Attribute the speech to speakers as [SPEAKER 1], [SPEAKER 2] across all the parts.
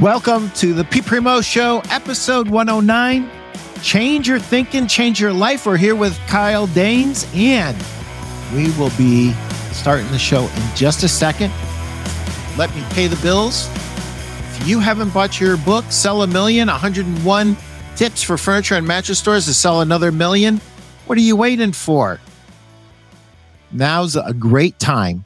[SPEAKER 1] Welcome to the Pete Primeau Show, episode 109. Change your thinking, change your life. We're here with Kyle Daines, and we will be starting the show in just a second. Let me pay the bills. If you haven't bought your book, Sell a Million 101 Tips for Furniture and Mattress Stores to Sell Another Million, what are you waiting for? Now's a great time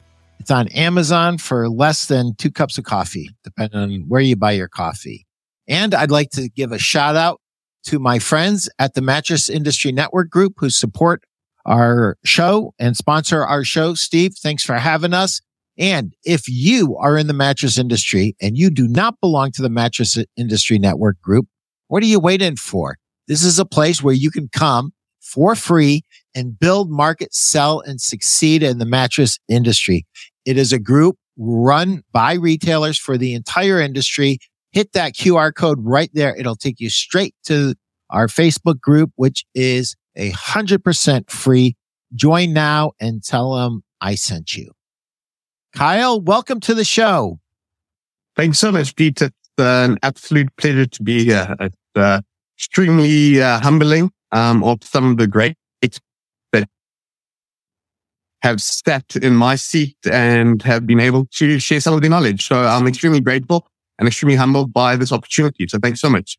[SPEAKER 1] on Amazon for less than two cups of coffee, depending on where you buy your coffee. And I'd like to give a shout out to my friends at the Mattress Industry Network Group who support our show and sponsor our show. Steve, thanks for having us. And if you are in the mattress industry and you do not belong to the Mattress Industry Network Group, what are you waiting for? This is a place where you can come for free and build, market, sell, and succeed in the mattress industry. It is a group run by retailers for the entire industry. Hit that QR code right there. It'll take you straight to our Facebook group, which is a hundred percent free. Join now and tell them I sent you. Kyle, welcome to the show.
[SPEAKER 2] Thanks so much, Pete. It's an absolute pleasure to be here. It's uh, extremely uh, humbling um, of some of the great have sat in my seat and have been able to share some of the knowledge. So I'm extremely grateful and extremely humbled by this opportunity. So thanks so much.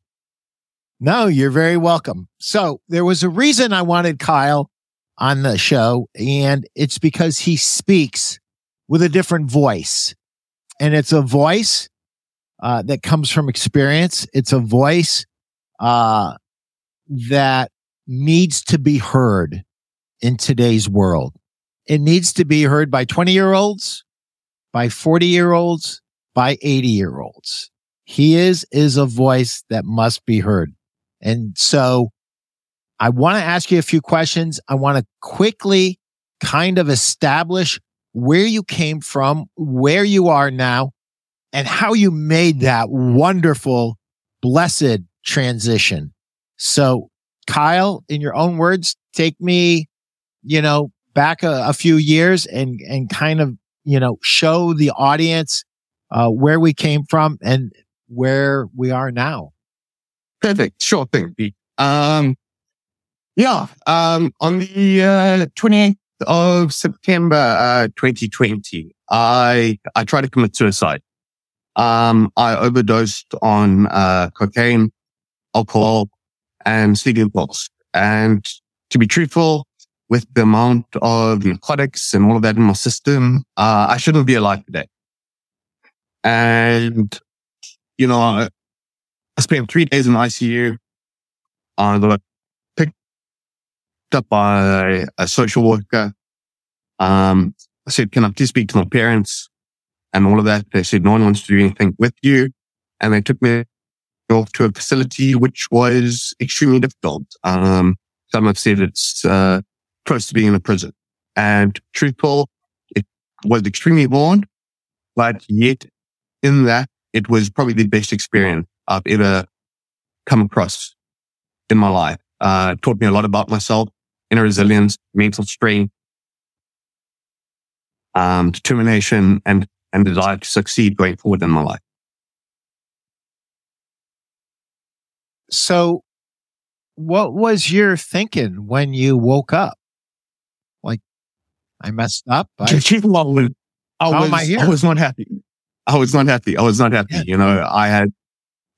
[SPEAKER 1] No, you're very welcome. So there was a reason I wanted Kyle on the show, and it's because he speaks with a different voice. And it's a voice uh, that comes from experience. It's a voice uh, that needs to be heard in today's world. It needs to be heard by 20 year olds, by 40 year olds, by 80 year olds. He is, is a voice that must be heard. And so I want to ask you a few questions. I want to quickly kind of establish where you came from, where you are now, and how you made that wonderful, blessed transition. So, Kyle, in your own words, take me, you know, back a, a few years and and kind of you know show the audience uh, where we came from and where we are now.
[SPEAKER 2] Perfect. Sure thing, Um, yeah. Um, on the uh, 28th of September uh, 2020, I I tried to commit suicide. Um, I overdosed on uh, cocaine, alcohol, and sleeping pills. And to be truthful, with the amount of narcotics and all of that in my system, uh, I shouldn't be alive today. And, you know, I, I spent three days in the ICU. I got picked up by a social worker. Um, I said, can I please speak to my parents and all of that? They said, no one wants to do anything with you. And they took me off to a facility, which was extremely difficult. Um, some have said it's, uh, close to being in a prison. And truthful, it was extremely hard, but yet in that, it was probably the best experience I've ever come across in my life. Uh, taught me a lot about myself, inner resilience, mental strength, um, determination and, and desire to succeed going forward in my life.
[SPEAKER 1] So what was your thinking when you woke up? I messed up. I,
[SPEAKER 2] Chief was, I was, I, was not happy. I was not happy. I was not happy. Yeah. You know, I had,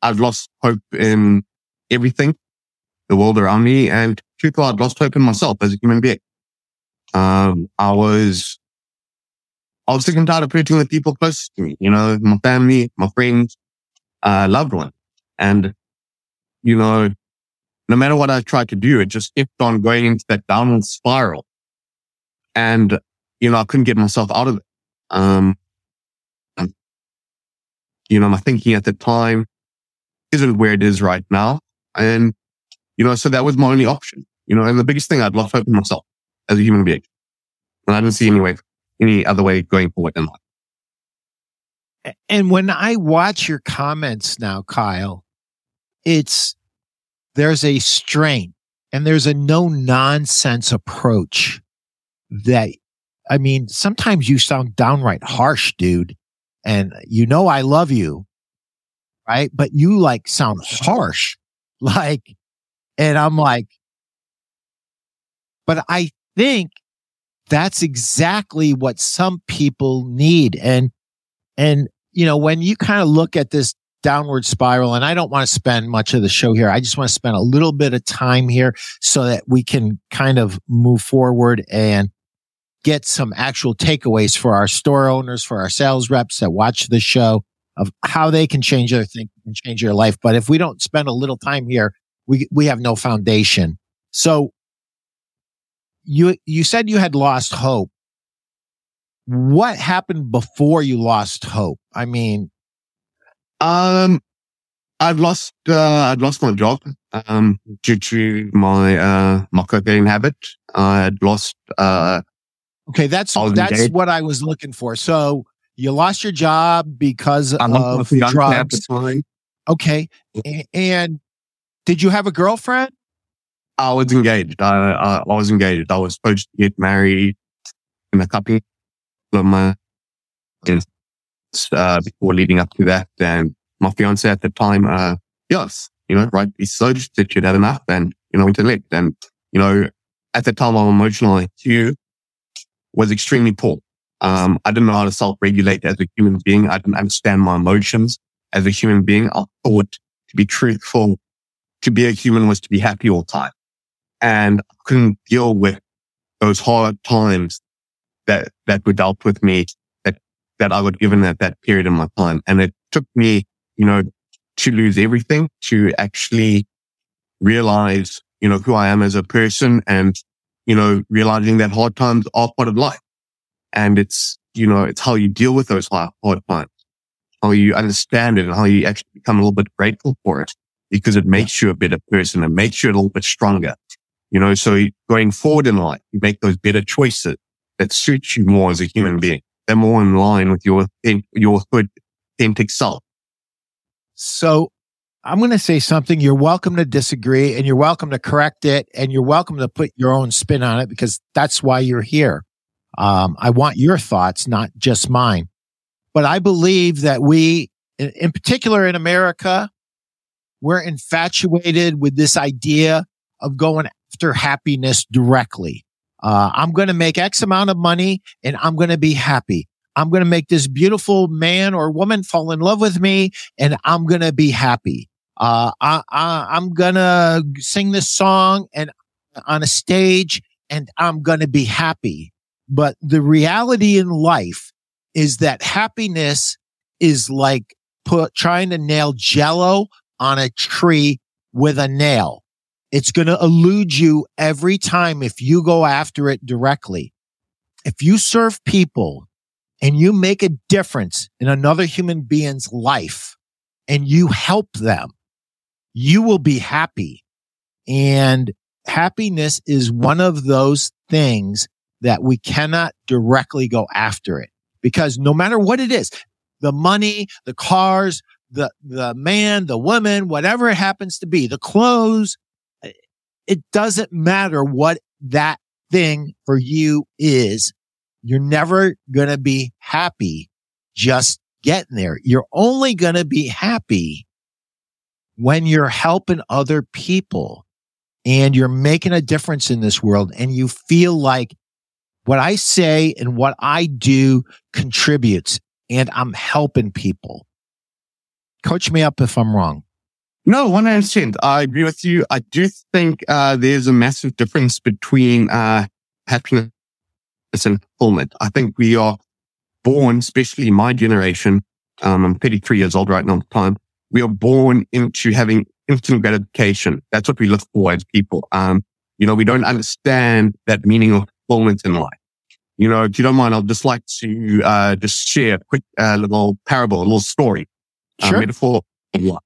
[SPEAKER 2] I've lost hope in everything, the world around me, and truthfully, I'd lost hope in myself as a human being. Um, I was, I was sick and tired of hurting the people close to me, you know, my family, my friends, uh, loved ones. And, you know, no matter what I tried to do, it just kept on going into that downward spiral. And, you know, I couldn't get myself out of it. Um, you know, my thinking at the time isn't where it is right now. And, you know, so that was my only option, you know, and the biggest thing I'd lost hope in myself as a human being. And I didn't see any way, any other way going forward in life.
[SPEAKER 1] And when I watch your comments now, Kyle, it's, there's a strain and there's a no nonsense approach that, I mean, sometimes you sound downright harsh, dude. And you know, I love you, right? But you like sound harsh, like, and I'm like, but I think that's exactly what some people need. And, and, you know, when you kind of look at this downward spiral, and I don't want to spend much of the show here. I just want to spend a little bit of time here so that we can kind of move forward and get some actual takeaways for our store owners, for our sales reps that watch the show of how they can change their thinking and change their life. But if we don't spend a little time here, we, we have no foundation. So you, you said you had lost hope. What happened before you lost hope? I mean,
[SPEAKER 2] um, I've lost, uh, I'd lost my job, um, due to my, uh, habit. I'd lost, uh,
[SPEAKER 1] Okay, that's that's what I was looking for. So you lost your job because I'm of drugs. Okay, and did you have a girlfriend?
[SPEAKER 2] I was engaged. I, I, I was engaged. I was supposed to get married in a couple of months uh, before leading up to that. And my fiance at the time, uh, yes, you know, right, he so that she'd had enough and, you know, intellect. And, you know, at the time, I'm emotionally too was extremely poor. Um, I didn't know how to self-regulate as a human being. I didn't understand my emotions as a human being. I thought to be truthful, to be a human was to be happy all the time. And I couldn't deal with those hard times that, that were dealt with me, that, that I was given at that period in my time. And it took me, you know, to lose everything to actually realize, you know, who I am as a person and you know, realizing that hard times are part of life. And it's, you know, it's how you deal with those hard, times, how you understand it and how you actually become a little bit grateful for it because it makes you a better person and makes you a little bit stronger. You know, so going forward in life, you make those better choices that suit you more as a human being. They're more in line with your, your authentic self.
[SPEAKER 1] So I'm going to say something. You're welcome to disagree and you're welcome to correct it and you're welcome to put your own spin on it because that's why you're here. Um, I want your thoughts, not just mine. But I believe that we, in particular in America, we're infatuated with this idea of going after happiness directly. Uh, I'm going to make X amount of money and I'm going to be happy. I'm going to make this beautiful man or woman fall in love with me and I'm going to be happy uh, I, I, I'm gonna sing this song and on a stage and I'm gonna be happy. But the reality in life is that happiness is like put, trying to nail jello on a tree with a nail. It's going to elude you every time if you go after it directly. If you serve people and you make a difference in another human being's life and you help them, you will be happy. And happiness is one of those things that we cannot directly go after it because no matter what it is, the money, the cars, the, the man, the woman, whatever it happens to be, the clothes, it doesn't matter what that thing for you is. You're never going to be happy just getting there. You're only going to be happy when you're helping other people and you're making a difference in this world and you feel like what I say and what I do contributes and I'm helping people. Coach me up if I'm wrong.
[SPEAKER 2] No, 100%. I agree with you. I do think uh, there's a massive difference between uh, happiness and fulfillment. I think we are born, especially my generation, um, I'm 33 years old right now time, we are born into having instant gratification. That's what we look for as people. Um, you know, we don't understand that meaning of fulfillment in life. You know, if you don't mind, I'll just like to, uh, just share a quick, uh, little parable, a little story, uh, sure. uh, metaphor of life.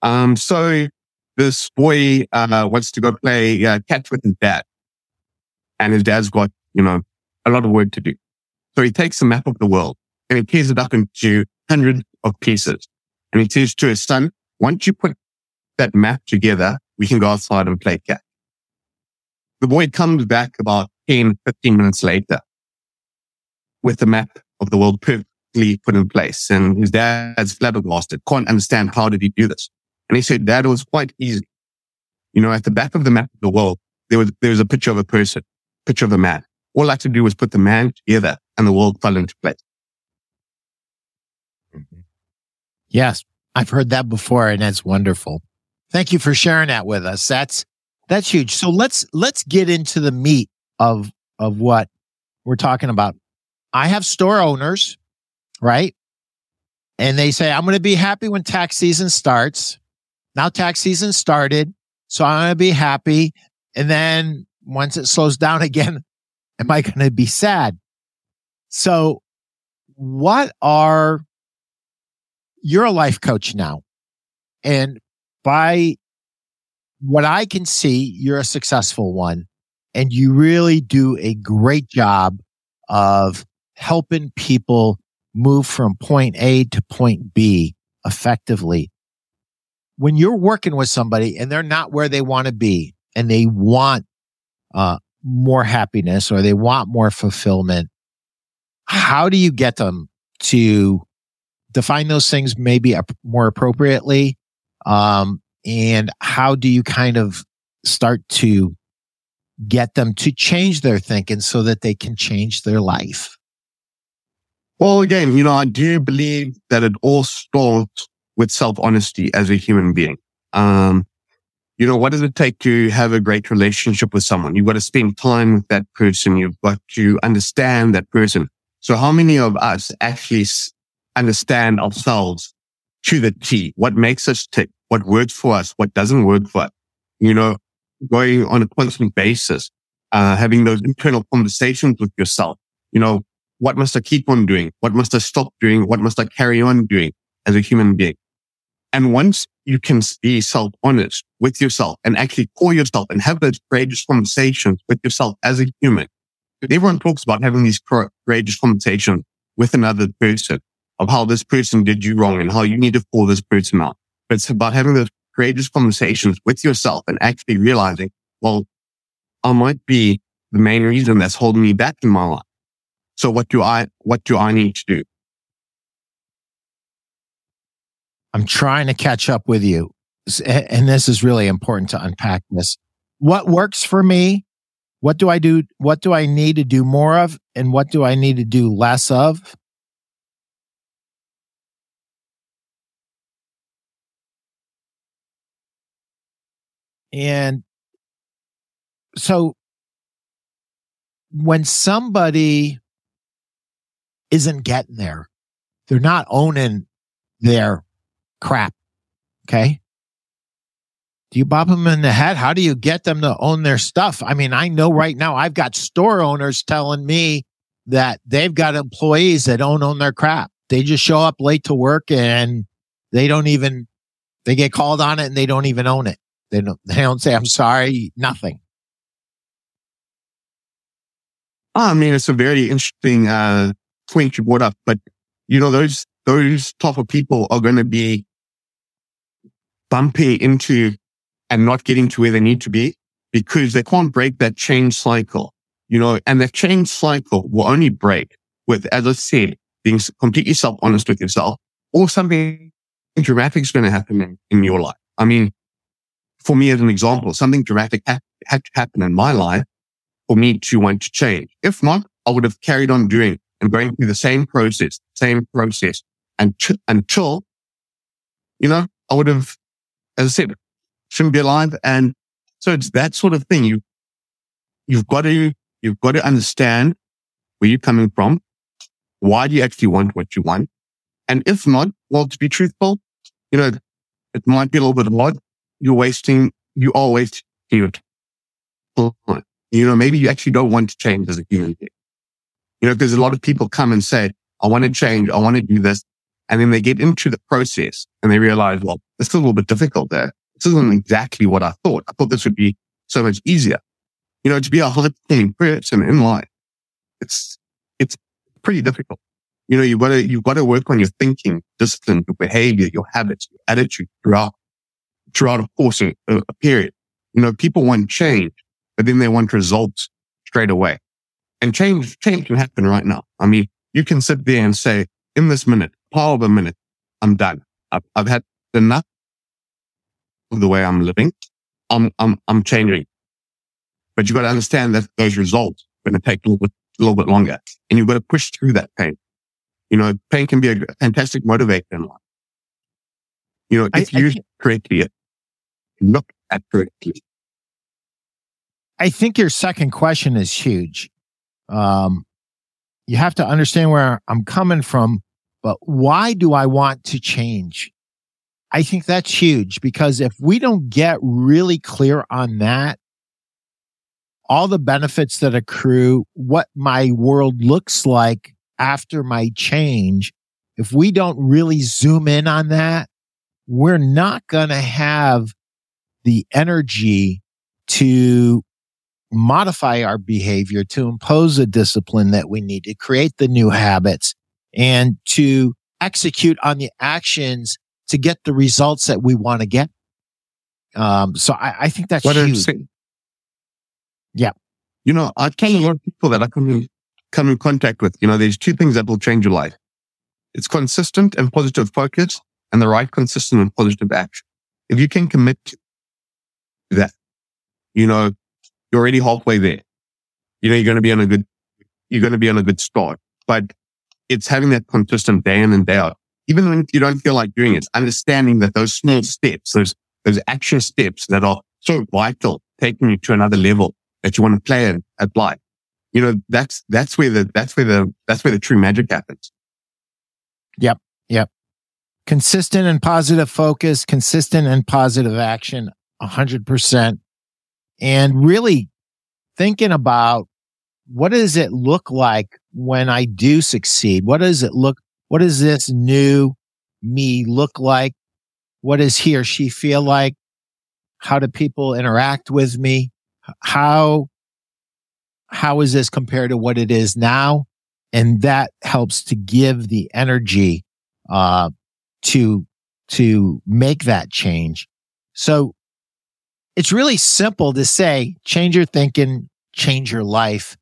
[SPEAKER 2] Um, so this boy, uh, wants to go play uh, catch with his dad and his dad's got, you know, a lot of work to do. So he takes a map of the world and he tears it up into hundreds of pieces. And he says to his son, once you put that map together, we can go outside and play catch. The boy comes back about 10, 15 minutes later with the map of the world perfectly put in place. And his dad's flabbergasted, can't understand how did he do this. And he said, Dad, it was quite easy. You know, at the back of the map of the world, there was, there was a picture of a person, picture of a man. All I had to do was put the man together and the world fell into place.
[SPEAKER 1] Yes, I've heard that before and that's wonderful. Thank you for sharing that with us. That's, that's huge. So let's, let's get into the meat of, of what we're talking about. I have store owners, right? And they say, I'm going to be happy when tax season starts. Now tax season started. So I'm going to be happy. And then once it slows down again, am I going to be sad? So what are, you're a life coach now. And by what I can see, you're a successful one and you really do a great job of helping people move from point A to point B effectively. When you're working with somebody and they're not where they want to be and they want uh, more happiness or they want more fulfillment, how do you get them to define those things maybe more appropriately? Um, and how do you kind of start to get them to change their thinking so that they can change their life?
[SPEAKER 2] Well, again, you know, I do believe that it all starts with self honesty as a human being. Um, you know, what does it take to have a great relationship with someone? You've got to spend time with that person. You've got to understand that person. So how many of us actually understand ourselves to the T? What makes us tick? What works for us? What doesn't work for us? You know, going on a constant basis, uh, having those internal conversations with yourself. You know, what must I keep on doing? What must I stop doing? What must I carry on doing as a human being? And once you can be self honest with yourself and actually call yourself and have those courageous conversations with yourself as a human, everyone talks about having these courageous conversations with another person of how this person did you wrong and how you need to pull this person out. But it's about having those courageous conversations with yourself and actually realizing, well, I might be the main reason that's holding me back in my life. So what do I, what do I need to do?
[SPEAKER 1] I'm trying to catch up with you. And this is really important to unpack this. What works for me? What do I do? What do I need to do more of? And what do I need to do less of? And so when somebody isn't getting there, they're not owning their crap. Okay. Do you bop them in the head? How do you get them to own their stuff? I mean, I know right now I've got store owners telling me that they've got employees that don't own their crap. They just show up late to work and they don't even, they get called on it and they don't even own it. They don't, they don't say, I'm sorry, nothing.
[SPEAKER 2] I mean, it's a very interesting, uh, point you brought up, but you know, those, those type of people are going to be bumpy into and not getting to where they need to be because they can't break that change cycle, you know, and that change cycle will only break with, as I said, being completely self honest with yourself or something dramatic is going to happen in, in your life. I mean, for me as an example, something dramatic had, had to happen in my life for me to want to change. If not, I would have carried on doing and going through the same process, same process and until, you know, I would have, as I said, shouldn't be alive. And so it's that sort of thing. You, you've got to, you've got to understand where you're coming from. Why do you actually want what you want? And if not, well, to be truthful, you know, it might be a little bit odd, you're wasting, you are wasting time. You know, maybe you actually don't want to change as a human being. You know, because a lot of people come and say, I want to change. I want to do this. And then they get into the process and they realize, well, this is a little bit difficult there. This isn't exactly what I thought. I thought this would be so much easier. You know, to be a high performing person in life, it's, it's pretty difficult. You know, you've got to, you've got to work on your thinking, discipline, your behavior, your habits, your attitude throughout throughout a course, of a period. You know, people want change, but then they want results straight away. And change, change can happen right now. I mean, you can sit there and say, in this minute, part of a minute, I'm done. I've, I've had enough of the way I'm living. I'm, I'm, I'm changing. But you've got to understand that those results are going to take a little bit, a little bit longer and you've got to push through that pain. You know, pain can be a fantastic motivator in life. You know, if I, used I, correctly, look at correctly.
[SPEAKER 1] I think your second question is huge. Um, you have to understand where I'm coming from, but why do I want to change? I think that's huge because if we don't get really clear on that, all the benefits that accrue, what my world looks like after my change, if we don't really zoom in on that, we're not going to have the energy to modify our behavior, to impose a discipline that we need, to create the new habits, and to execute on the actions to get the results that we want to get. Um, so I, I think that's what huge. Yeah.
[SPEAKER 2] You know, I tell a lot of people that I come in, come in contact with, you know, there's two things that will change your life. It's consistent and positive focus and the right consistent and positive action. If you can commit to that, you know, you're already halfway there. You know, you're going to be on a good, you're going to be on a good start, but it's having that consistent day in and day out. Even when you don't feel like doing it, understanding that those small steps, those, those action steps that are so vital, taking you to another level that you want to play life. You know, that's, that's where the, that's where the, that's where the true magic happens.
[SPEAKER 1] Yep. Yep. Consistent and positive focus, consistent and positive action, a hundred percent and really thinking about what does it look like when I do succeed? What does it look, what does this new me look like? What does he or she feel like? How do people interact with me? How, how is this compared to what it is now? And that helps to give the energy, uh, to, to make that change. So it's really simple to say, change your thinking, change your life.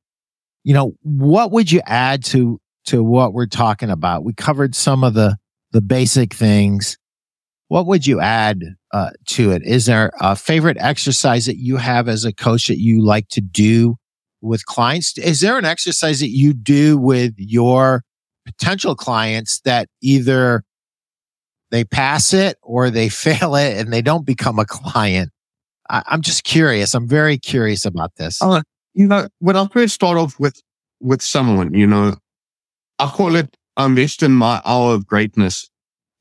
[SPEAKER 1] You know, what would you add to, to what we're talking about? We covered some of the, the basic things. What would you add uh, to it? Is there a favorite exercise that you have as a coach that you like to do with clients? Is there an exercise that you do with your potential clients that either they pass it or they fail it and they don't become a client? I, am just curious. I'm very curious about this.
[SPEAKER 2] Uh, you know, when I first start off with, with someone, you know, I call it, I'm in my hour of greatness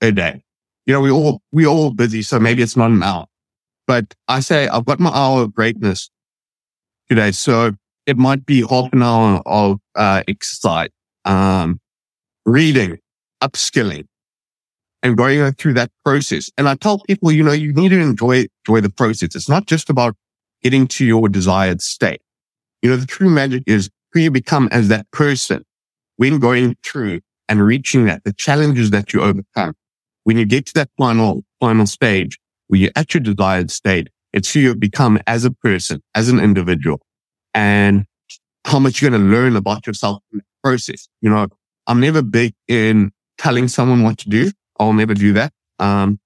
[SPEAKER 2] a day. You know, we all, we all busy. So maybe it's not an hour, but I say I've got my hour of greatness today. So it might be half an hour of, uh, exercise, um, reading, upskilling, and going through that process. And I tell people, you know, you need to enjoy, enjoy the process. It's not just about getting to your desired state. You know, the true magic is who you become as that person when going through and reaching that, the challenges that you overcome. When you get to that final, final stage where you're at your desired state, it's who you become as a person, as an individual and how much you're going to learn about yourself in the process. You know, I'm never big in telling someone what to do. I'll never do that. Um,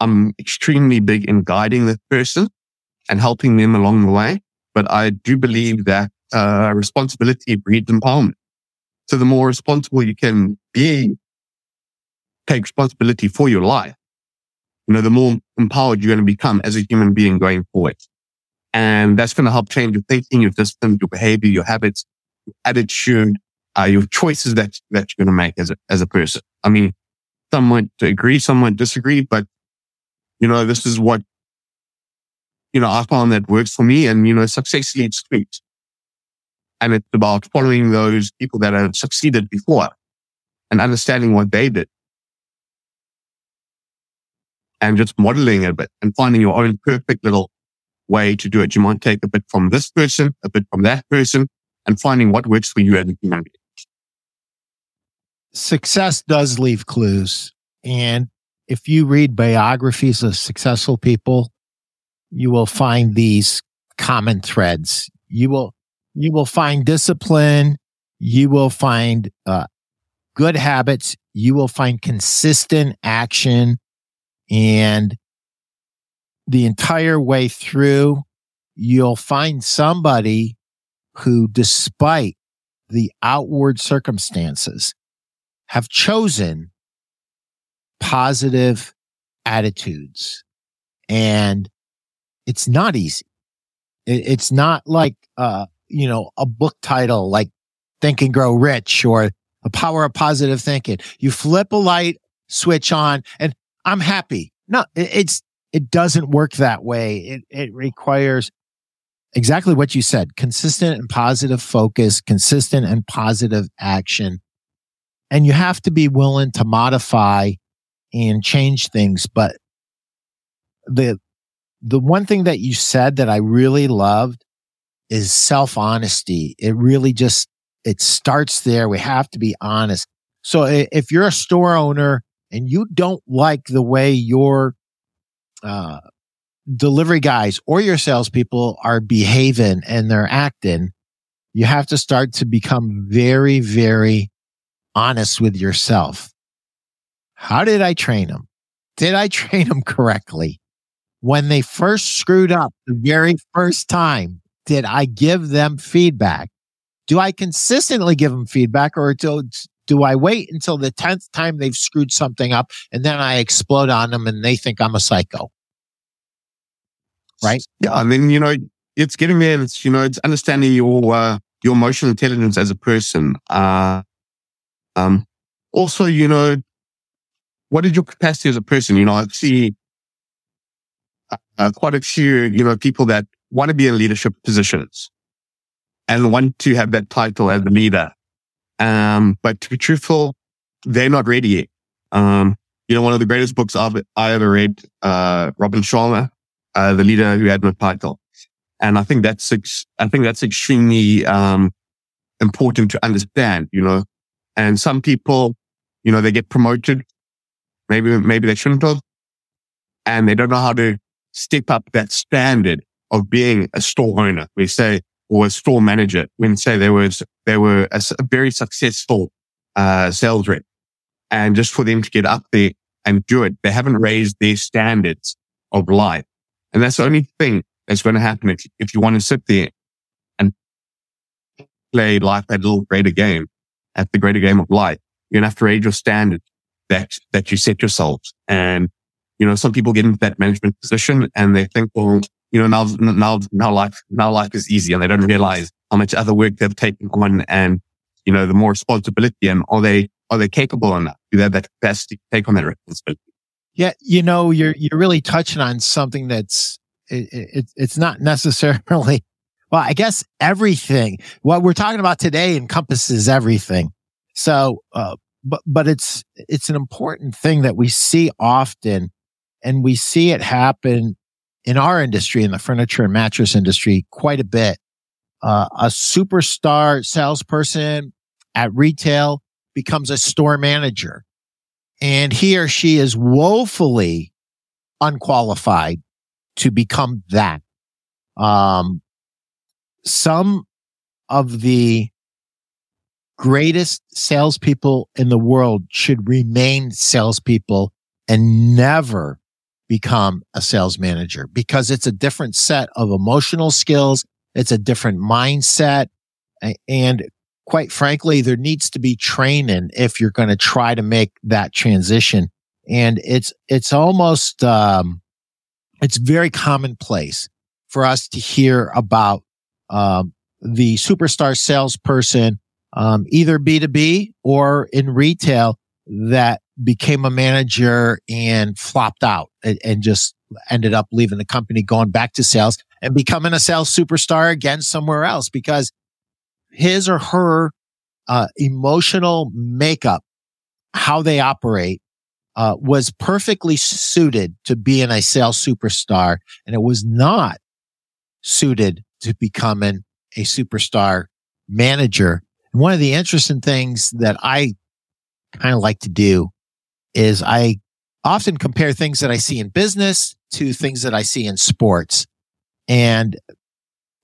[SPEAKER 2] I'm extremely big in guiding the person and helping them along the way. But I do believe that uh, responsibility breeds empowerment. So the more responsible you can be, take responsibility for your life, you know, the more empowered you're going to become as a human being going forward. And that's going to help change your thinking, your discipline, your behavior, your habits, your attitude, uh, your choices that, that you're going to make as a, as a person. I mean, some might agree, some disagree, but you know, this is what, you know, I found that works for me and, you know, success leads street. And it's about following those people that have succeeded before and understanding what they did and just modeling a bit and finding your own perfect little way to do it. You might take a bit from this person, a bit from that person and finding what works for you as a human being
[SPEAKER 1] success does leave clues. And if you read biographies of successful people, you will find these common threads. You will, you will find discipline. You will find, uh, good habits, you will find consistent action and the entire way through, you'll find somebody who, despite the outward circumstances, have chosen positive attitudes. And it's not easy. It's not like, uh, you know, a book title like Think and Grow Rich or The Power of Positive Thinking. You flip a light switch on and I'm happy. No, it's, it doesn't work that way. It, it requires exactly what you said, consistent and positive focus, consistent and positive action. And you have to be willing to modify and change things. But the, the one thing that you said that I really loved is self honesty. It really just, it starts there. We have to be honest. So if you're a store owner and you don't like the way your uh, delivery guys or your salespeople are behaving and they're acting, you have to start to become very, very honest with yourself. How did I train them? Did I train them correctly? When they first screwed up the very first time, did I give them feedback? Do I consistently give them feedback or do, do I wait until the 10th time they've screwed something up and then I explode on them and they think I'm a psycho? Right?
[SPEAKER 2] Yeah. I mean, you know, it's getting there. It's, you know, it's understanding your, uh, your emotional intelligence as a person. Uh, um, also, you know, what is your capacity as a person? You know, I see uh, quite a few, you know, people that want to be in leadership positions and want to have that title as a leader. Um, but to be truthful, they're not ready yet. Um, you know, one of the greatest books I've, I ever read, uh, Robin Sharma, uh, the leader who had no title. And I think that's, ex- I think that's extremely, um, important to understand, you know, and some people, you know, they get promoted. Maybe, maybe they shouldn't have. And they don't know how to step up that standard of being a store owner. We say, or a store manager when say there was, they were a, a very successful, uh, sales rep. And just for them to get up there and do it, they haven't raised their standards of life. And that's the only thing that's going to happen if, if you want to sit there and play life that little greater game, at the greater game of life. You're going to have to raise your standards that, that you set yourselves. And, you know, some people get into that management position and they think, well, you know, now, now, now life, now life is easy and they don't realize how much other work they've taken on and, you know, the more responsibility and are they, are they capable enough? Do they have that capacity to take on that responsibility?
[SPEAKER 1] Yeah. You know, you're, you're really touching on something that's, it, it, it's not necessarily, well, I guess everything, what we're talking about today encompasses everything. So, uh, but, but it's, it's an important thing that we see often and we see it happen in our industry, in the furniture and mattress industry, quite a bit. Uh, a superstar salesperson at retail becomes a store manager and he or she is woefully unqualified to become that. Um, some of the greatest salespeople in the world should remain salespeople and never become a sales manager because it's a different set of emotional skills. It's a different mindset. And quite frankly, there needs to be training if you're going to try to make that transition. And it's, it's almost, um, it's very commonplace for us to hear about, um, the superstar salesperson, um, either B2B or in retail that became a manager and flopped out and, and, just ended up leaving the company, going back to sales and becoming a sales superstar again somewhere else because his or her uh, emotional makeup, how they operate, uh, was perfectly suited to being a sales superstar, and it was not suited to becoming a superstar manager. And one of the interesting things that I kind of like to do is I often compare things that I see in business to things that I see in sports. And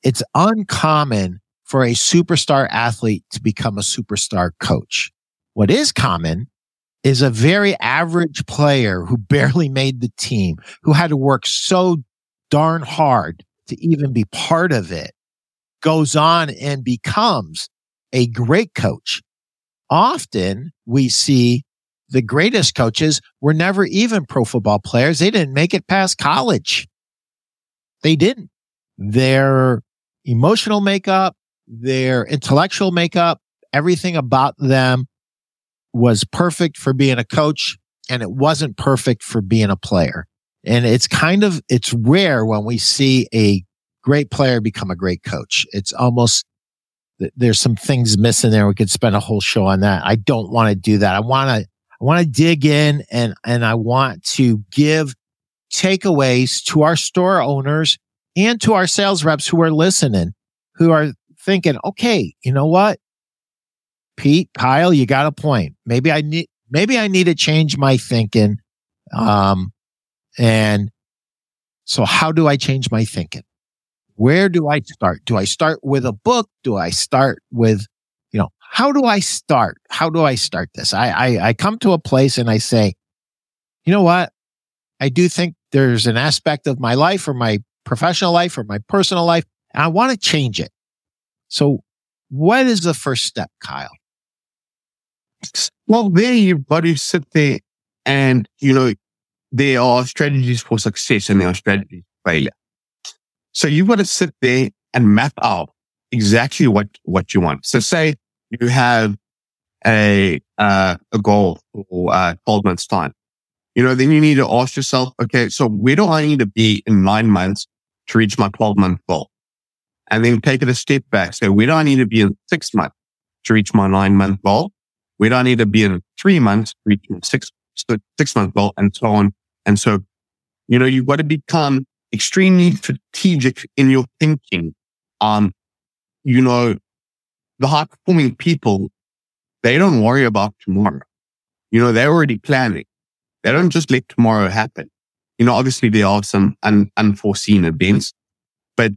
[SPEAKER 1] it's uncommon for a superstar athlete to become a superstar coach. What is common is a very average player who barely made the team, who had to work so darn hard to even be part of it, goes on and becomes a great coach. Often we see the greatest coaches were never even pro football players. They didn't make it past college. They didn't. Their emotional makeup, their intellectual makeup, everything about them was perfect for being a coach and it wasn't perfect for being a player. And it's kind of, it's rare when we see a great player become a great coach. It's almost, there's some things missing there. We could spend a whole show on that. I don't want to do that. I want to, I want to dig in and, and I want to give takeaways to our store owners and to our sales reps who are listening, who are thinking, okay, you know what? Pete, Kyle, you got a point. Maybe I need, maybe I need to change my thinking. Um, and so how do I change my thinking? Where do I start? Do I start with a book? Do I start with, you know, how do I start? How do I start this? I, I, I come to a place and I say, you know what? I do think there's an aspect of my life or my professional life or my personal life, and I want to change it. So what is the first step, Kyle?
[SPEAKER 2] Well, there got to sit there and, you know, there are strategies for success and there are strategies for failure. So you've got to sit there and map out exactly what, what you want. So say you have a, uh, a goal for uh, 12 months time. You know, then you need to ask yourself, okay, so where do I need to be in nine months to reach my 12 month goal? And then take it a step back. So where do I need to be in six months to reach my nine month goal? Where do I need to be in three months to reach my six, six month goal and so on? And so, you know, you've got to become extremely strategic in your thinking. Um, you know, the high performing people, they don't worry about tomorrow. You know, they're already planning. They don't just let tomorrow happen. You know, obviously there are some un- unforeseen events, but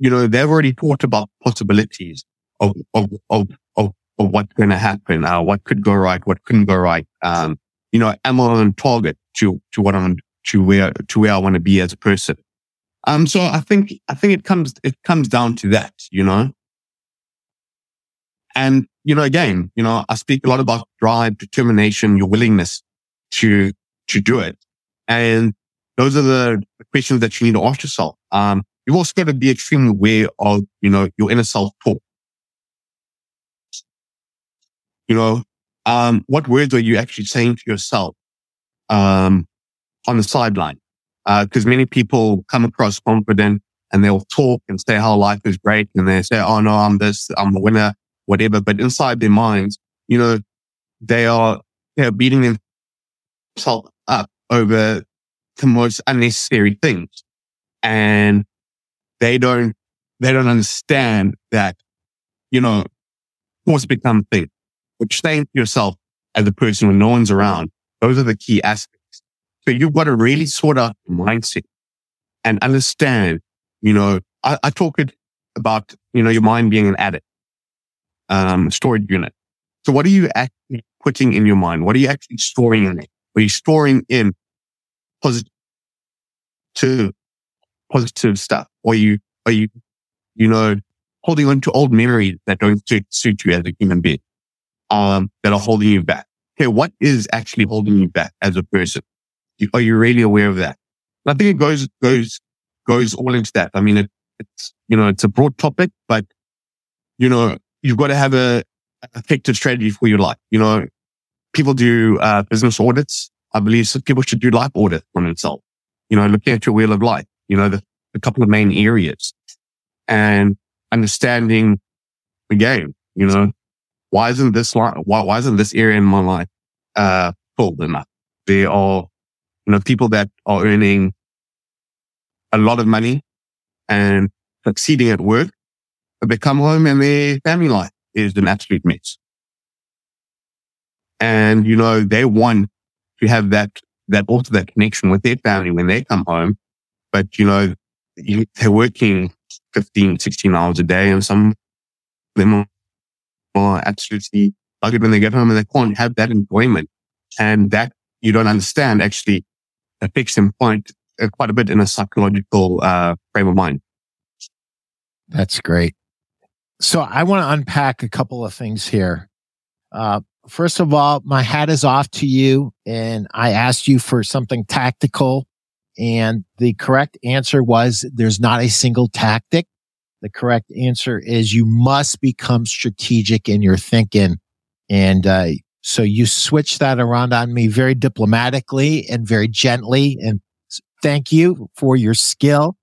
[SPEAKER 2] you know, they've already thought about possibilities of, of, of, of, of what's going to happen, uh, what could go right, what couldn't go right. Um, you know, am I on target to, to what I'm, to where, to where I want to be as a person? Um, so I think, I think it comes, it comes down to that, you know, and, you know, again, you know, I speak a lot about drive, determination, your willingness to, to do it. And those are the questions that you need to ask yourself. Um, you've also got to be extremely aware of, you know, your inner self talk. You know, um, what words are you actually saying to yourself, um, on the sideline? Uh, cause many people come across confident and they'll talk and say how life is great. And they say, Oh no, I'm this, I'm a winner, whatever. But inside their minds, you know, they are, they're beating themselves up over the most unnecessary things. And they don't, they don't understand that, you know, force become thing, which saying to yourself as a person when no one's around, those are the key aspects. So you've got to really sort out the mindset and understand, you know, I, I talk it about, you know, your mind being an addict, um, storage unit. So what are you actually putting in your mind? What are you actually storing in it? Are you storing in positive, to positive positive stuff? Or you, are you, you know, holding on to old memories that don't suit, suit you as a human being, um, that are holding you back? Okay. What is actually holding you back as a person? Are you really aware of that? I think it goes, goes, goes all into that. I mean, it, it's, you know, it's a broad topic, but, you know, you've got to have a effective strategy for your life. You know, people do, uh, business audits. I believe people should do life audit on themselves. You know, looking at your wheel of life, you know, the, the couple of main areas and understanding the game, you know, why isn't this why, why isn't this area in my life, uh, full enough? There are, you know, people that are earning a lot of money and succeeding at work, but they come home and their family life is an absolute mess. And, you know, they want to have that, that also that connection with their family when they come home. But, you know, you, they're working 15, 16 hours a day and some of them are absolutely buggered when they get home and they can't have that enjoyment. And that you don't understand actually affects them quite, uh, quite a bit in a psychological, uh, frame of mind.
[SPEAKER 1] That's great. So I want to unpack a couple of things here. Uh, first of all, my hat is off to you and I asked you for something tactical and the correct answer was there's not a single tactic. The correct answer is you must become strategic in your thinking. And, uh, so you switch that around on me very diplomatically and very gently. And thank you for your skill.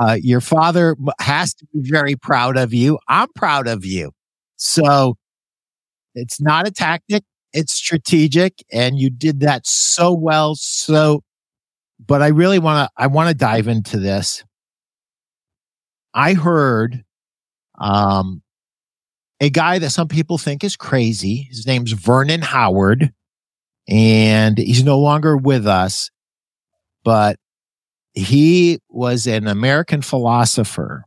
[SPEAKER 1] Uh, your father has to be very proud of you. I'm proud of you. So it's not a tactic. It's strategic and you did that so well. So, but I really want to, I want to dive into this. I heard, um, a guy that some people think is crazy. His name's Vernon Howard and he's no longer with us, but he was an American philosopher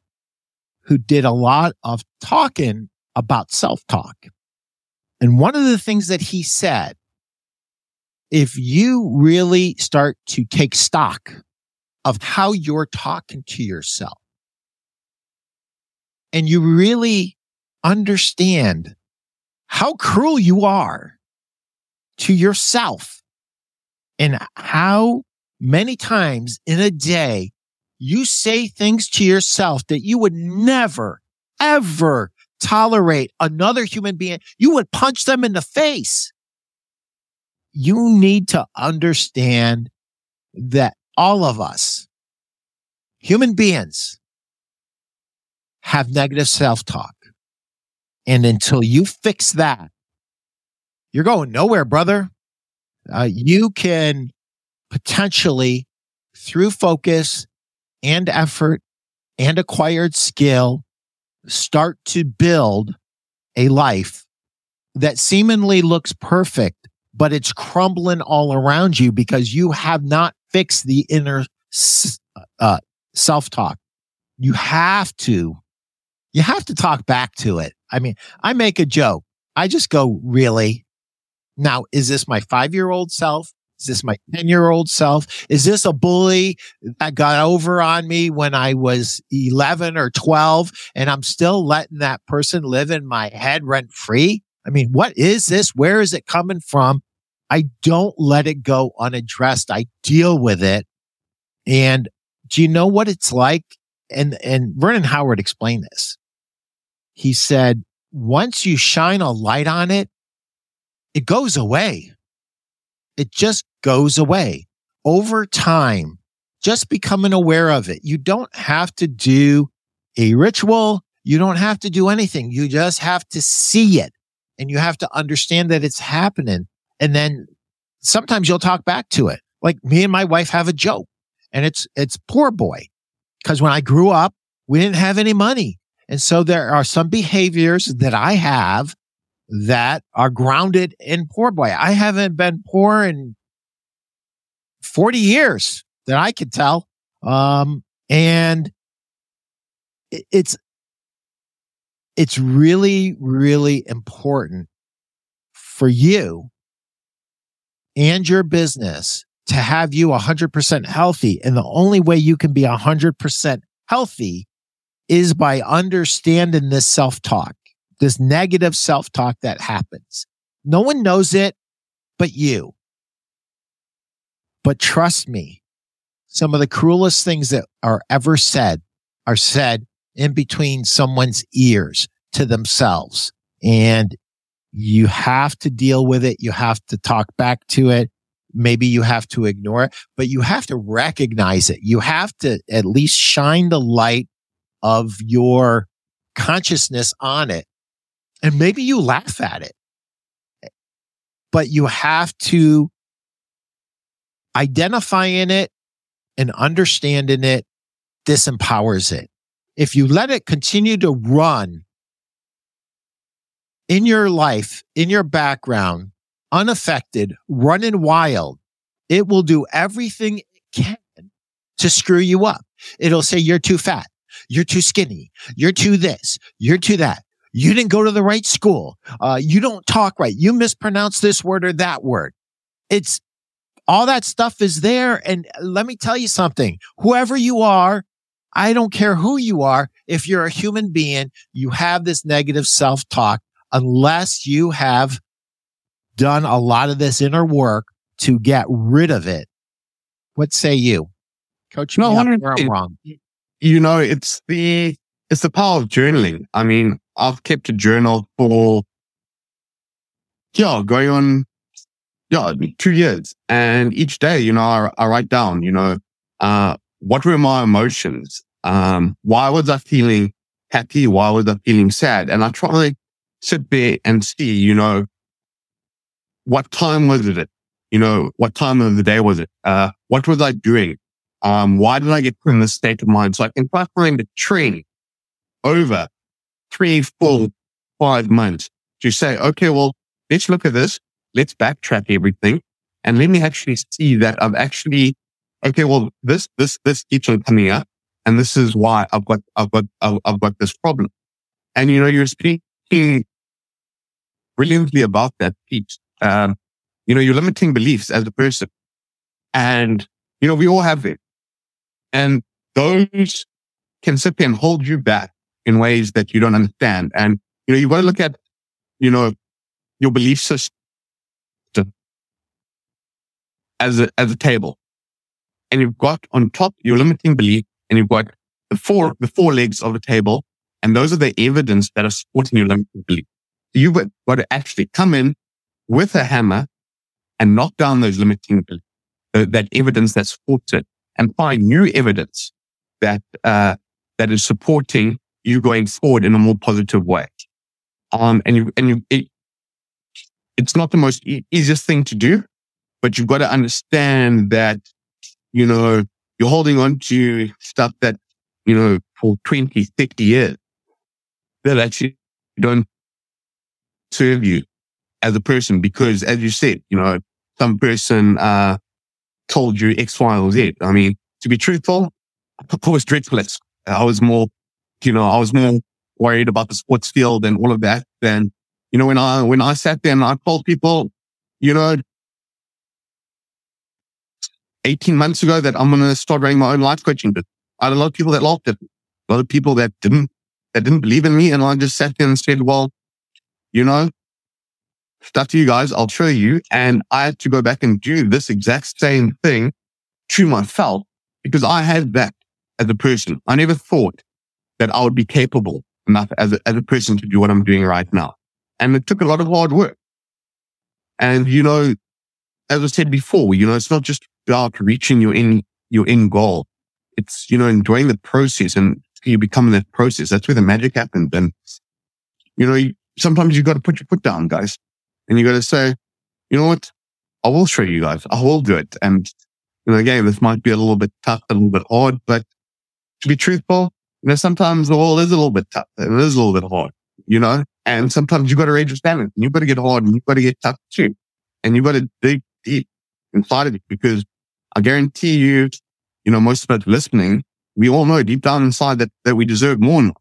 [SPEAKER 1] who did a lot of talking about self talk. And one of the things that he said, if you really start to take stock of how you're talking to yourself and you really understand how cruel you are to yourself and how many times in a day you say things to yourself that you would never, ever tolerate another human being. You would punch them in the face. You need to understand that all of us, human beings, have negative self talk. And until you fix that, you're going nowhere, brother. Uh, you can potentially through focus and effort and acquired skill start to build a life that seemingly looks perfect, but it's crumbling all around you because you have not fixed the inner uh, self talk. You have to, you have to talk back to it. I mean, I make a joke. I just go, really? Now, is this my five year old self? Is this my 10 year old self? Is this a bully that got over on me when I was 11 or 12 and I'm still letting that person live in my head rent free? I mean, what is this? Where is it coming from? I don't let it go unaddressed. I deal with it. And do you know what it's like? And, and Vernon Howard explained this. He said, once you shine a light on it, it goes away. It just goes away over time. Just becoming aware of it. You don't have to do a ritual. You don't have to do anything. You just have to see it and you have to understand that it's happening. And then sometimes you'll talk back to it. Like me and my wife have a joke and it's, it's poor boy. Cause when I grew up, we didn't have any money. And so there are some behaviors that I have that are grounded in poor boy. I haven't been poor in 40 years that I could tell. Um, and it's, it's really, really important for you and your business to have you 100% healthy. And the only way you can be 100% healthy is by understanding this self talk, this negative self talk that happens. No one knows it but you. But trust me, some of the cruelest things that are ever said are said in between someone's ears to themselves. And you have to deal with it. You have to talk back to it. Maybe you have to ignore it, but you have to recognize it. You have to at least shine the light of your consciousness on it. And maybe you laugh at it, but you have to identify in it and understanding it disempowers it. If you let it continue to run in your life, in your background, unaffected, running wild, it will do everything it can to screw you up. It'll say you're too fat. You're too skinny. You're too this. You're too that. you didn't go to the right school. Uh, you don't talk right. You mispronounce this word or that word. It's all that stuff is there. And let me tell you something, whoever you are, I don't care who you are. If you're a human being, you have this negative self talk unless you have done a lot of this inner work to get rid of it. What say you? Coach no, me wrong.
[SPEAKER 2] You know, it's the it's the power of journaling. I mean, I've kept a journal for yeah, going on yeah, two years. And each day, you know, I, I write down, you know, uh, what were my emotions? Um, why was I feeling happy? Why was I feeling sad? And I try to sit there and see, you know, what time was it? You know, what time of the day was it? Uh, what was I doing? Um, why did I get put in this state of mind? So I can try find a trend over three, four, five months to say, okay, well, let's look at this let's backtrack everything and let me actually see that I've actually, okay, well, this, this, this keeps on coming up and this is why I've got, I've got, I've, I've got this problem. And, you know, you're speaking brilliantly about that piece. Um, you know, you're limiting beliefs as a person and, you know, we all have it and those can sit there and hold you back in ways that you don't understand. And, you know, you've got to look at, you know, your belief system as a, as a table. And you've got on top your limiting belief and you've got the four, the four legs of the table. And those are the evidence that are supporting your limiting belief. You've got to actually come in with a hammer and knock down those limiting beliefs, that evidence that supports it and find new evidence that, uh, that is supporting you going forward in a more positive way. Um, and you, and you, it, it's not the most e- easiest thing to do, but you've got to understand that, you know, you're holding on to stuff that, you know, for 20, 30 years that actually don't serve you as a person because as you said, you know, some person, uh, told you X, Y, or Z. I mean, to be truthful, I was dreadful. I was more, you know, I was more worried about the sports field and all of that than, you know, when I, when I sat there and I told people, you know, 18 months ago that I'm going to start running my own life coaching business. I had a lot of people that laughed at me, a lot of people that didn't, that didn't believe in me. And I just sat there and said, well, you know, stuff to you guys. I'll show you. And I had to go back and do this exact same thing to myself because I had that as a person. I never thought that I would be capable enough as a, as a person to do what I'm doing right now. And it took a lot of hard work. And, you know, as I said before, you know, it's not just about reaching your in your end goal. It's you know enjoying the process and you become that process. That's where the magic happens. And you know, sometimes you've got to put your foot down, guys, and you got to say, you know what, I will show you guys. I will do it. And you know, again, this might be a little bit tough, a little bit hard, but to be truthful, you know, sometimes the world is a little bit tough it is a little bit hard, you know, and sometimes you got to raise your standards and you got to get hard and you got to get tough too. And you got to dig deep inside of it because I guarantee you, you know, most of us listening, we all know deep down inside that, that we deserve more,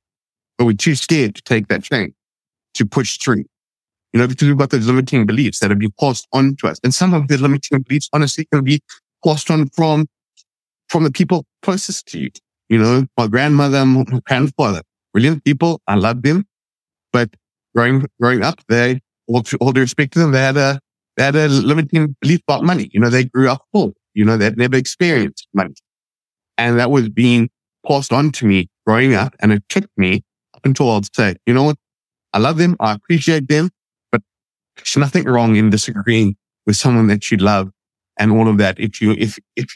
[SPEAKER 2] but we're too scared to take that change, to push through. You know, because we've got those limiting beliefs that have been passed on to us. And some of the limiting beliefs, honestly, can be passed on from, from the people closest to you. You know, my grandmother, my grandfather, brilliant people. I love them. But growing, growing up, they, all, all due respect to them, they had a, they had a limiting belief about money. You know, they grew up full. You know, they'd never experienced money. And that was being passed on to me growing up. And it took me up until I'd say, you know what? I love them. I appreciate them, there's nothing wrong in disagreeing with someone that you love and all of that. If you, if, if,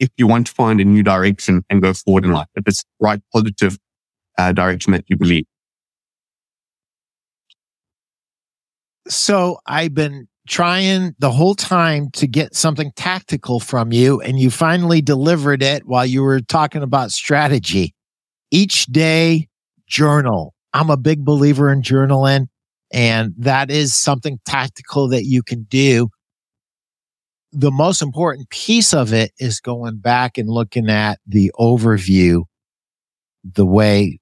[SPEAKER 2] if you want to find a new direction and go forward in life, if it's right, positive uh, direction that you believe.
[SPEAKER 1] So I've been trying the whole time to get something tactical from you and you finally delivered it while you were talking about strategy. Each day journal. I'm a big believer in journaling and that is something tactical that you can do. The most important piece of it is going back and looking at the overview the way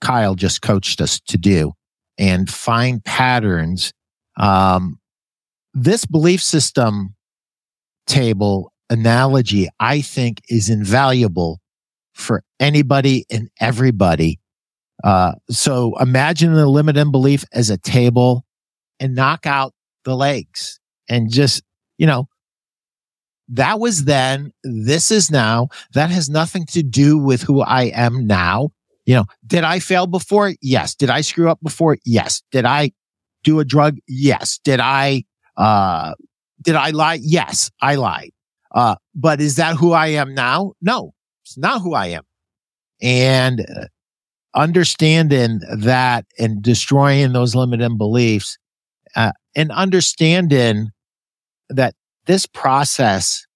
[SPEAKER 1] Kyle just coached us to do. and find patterns. Um, this belief system table analogy, I think, is invaluable for anybody and everybody. Uh, so imagine the limit and belief as a table and knock out the legs and just, you know, that was then. This is now. That has nothing to do with who I am now. You know, did I fail before? Yes. Did I screw up before? Yes. Did I do a drug? Yes. Did I, uh, did I lie? Yes, I lied. Uh, but is that who I am now? No, it's not who I am. And uh, understanding that and destroying those limiting beliefs, uh, and understanding that this process